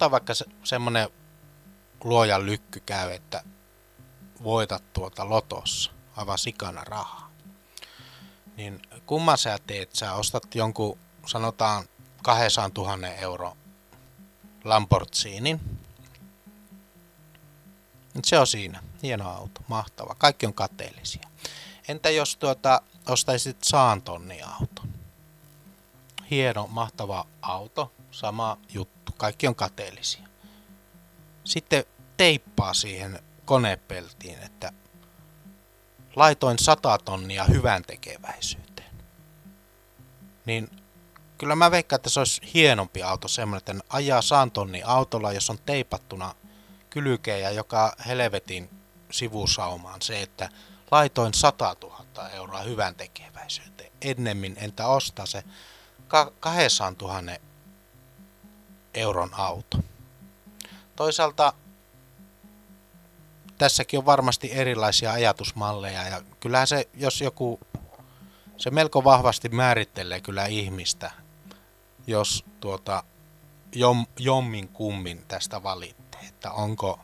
Ota vaikka se, semmonen luojan lykky käy, että voitat tuota lotossa aivan sikana rahaa. Niin kumman sä teet? Sä ostat jonkun, sanotaan 200 000 euro Lamborghinin. Se on siinä. Hieno auto, mahtava. Kaikki on kateellisia. Entä jos tuota, ostaisit saan tonni auton? Hieno, mahtava auto, sama juttu. Kaikki on kateellisia. Sitten teippaa siihen konepeltiin, että laitoin 100 tonnia hyvän tekeväisyyteen. Niin kyllä mä veikkaan, että se olisi hienompi auto semmoinen, että ajaa saan tonni autolla, jos on teipattuna kylkejä, joka helvetin sivusaumaan se, että laitoin 100 000 euroa hyvän tekeväisyyteen. Ennemmin entä ostaa se 200 000 euron auto. Toisaalta tässäkin on varmasti erilaisia ajatusmalleja ja kyllähän se, jos joku, se melko vahvasti määrittelee kyllä ihmistä, jos tuota jom, jommin kummin tästä valitte, että onko